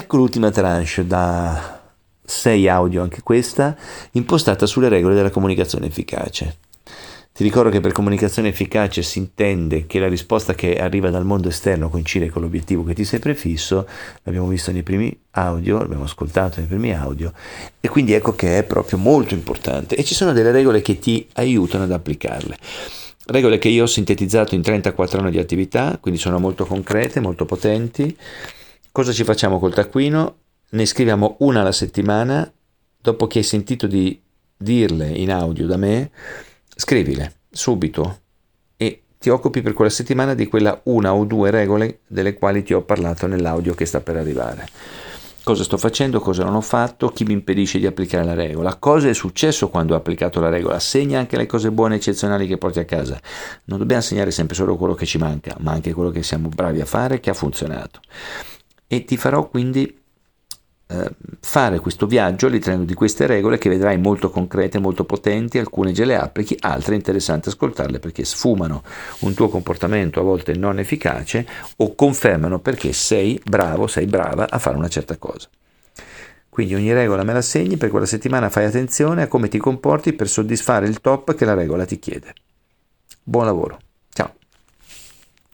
Ecco l'ultima tranche da 6 audio, anche questa, impostata sulle regole della comunicazione efficace. Ti ricordo che per comunicazione efficace si intende che la risposta che arriva dal mondo esterno coincide con l'obiettivo che ti sei prefisso, l'abbiamo visto nei primi audio, l'abbiamo ascoltato nei primi audio, e quindi ecco che è proprio molto importante. E ci sono delle regole che ti aiutano ad applicarle. Regole che io ho sintetizzato in 34 anni di attività, quindi sono molto concrete, molto potenti. Cosa ci facciamo col taccuino? Ne scriviamo una alla settimana, dopo che hai sentito di dirle in audio da me, scrivile subito e ti occupi per quella settimana di quella una o due regole delle quali ti ho parlato nell'audio che sta per arrivare. Cosa sto facendo, cosa non ho fatto, chi mi impedisce di applicare la regola, cosa è successo quando ho applicato la regola, segna anche le cose buone e eccezionali che porti a casa. Non dobbiamo segnare sempre solo quello che ci manca, ma anche quello che siamo bravi a fare e che ha funzionato. E ti farò quindi eh, fare questo viaggio all'interno di queste regole che vedrai molto concrete, molto potenti, alcune già le applichi, altre è interessante ascoltarle perché sfumano un tuo comportamento a volte non efficace o confermano perché sei bravo, sei brava a fare una certa cosa. Quindi ogni regola me la segni, per quella settimana fai attenzione a come ti comporti per soddisfare il top che la regola ti chiede. Buon lavoro!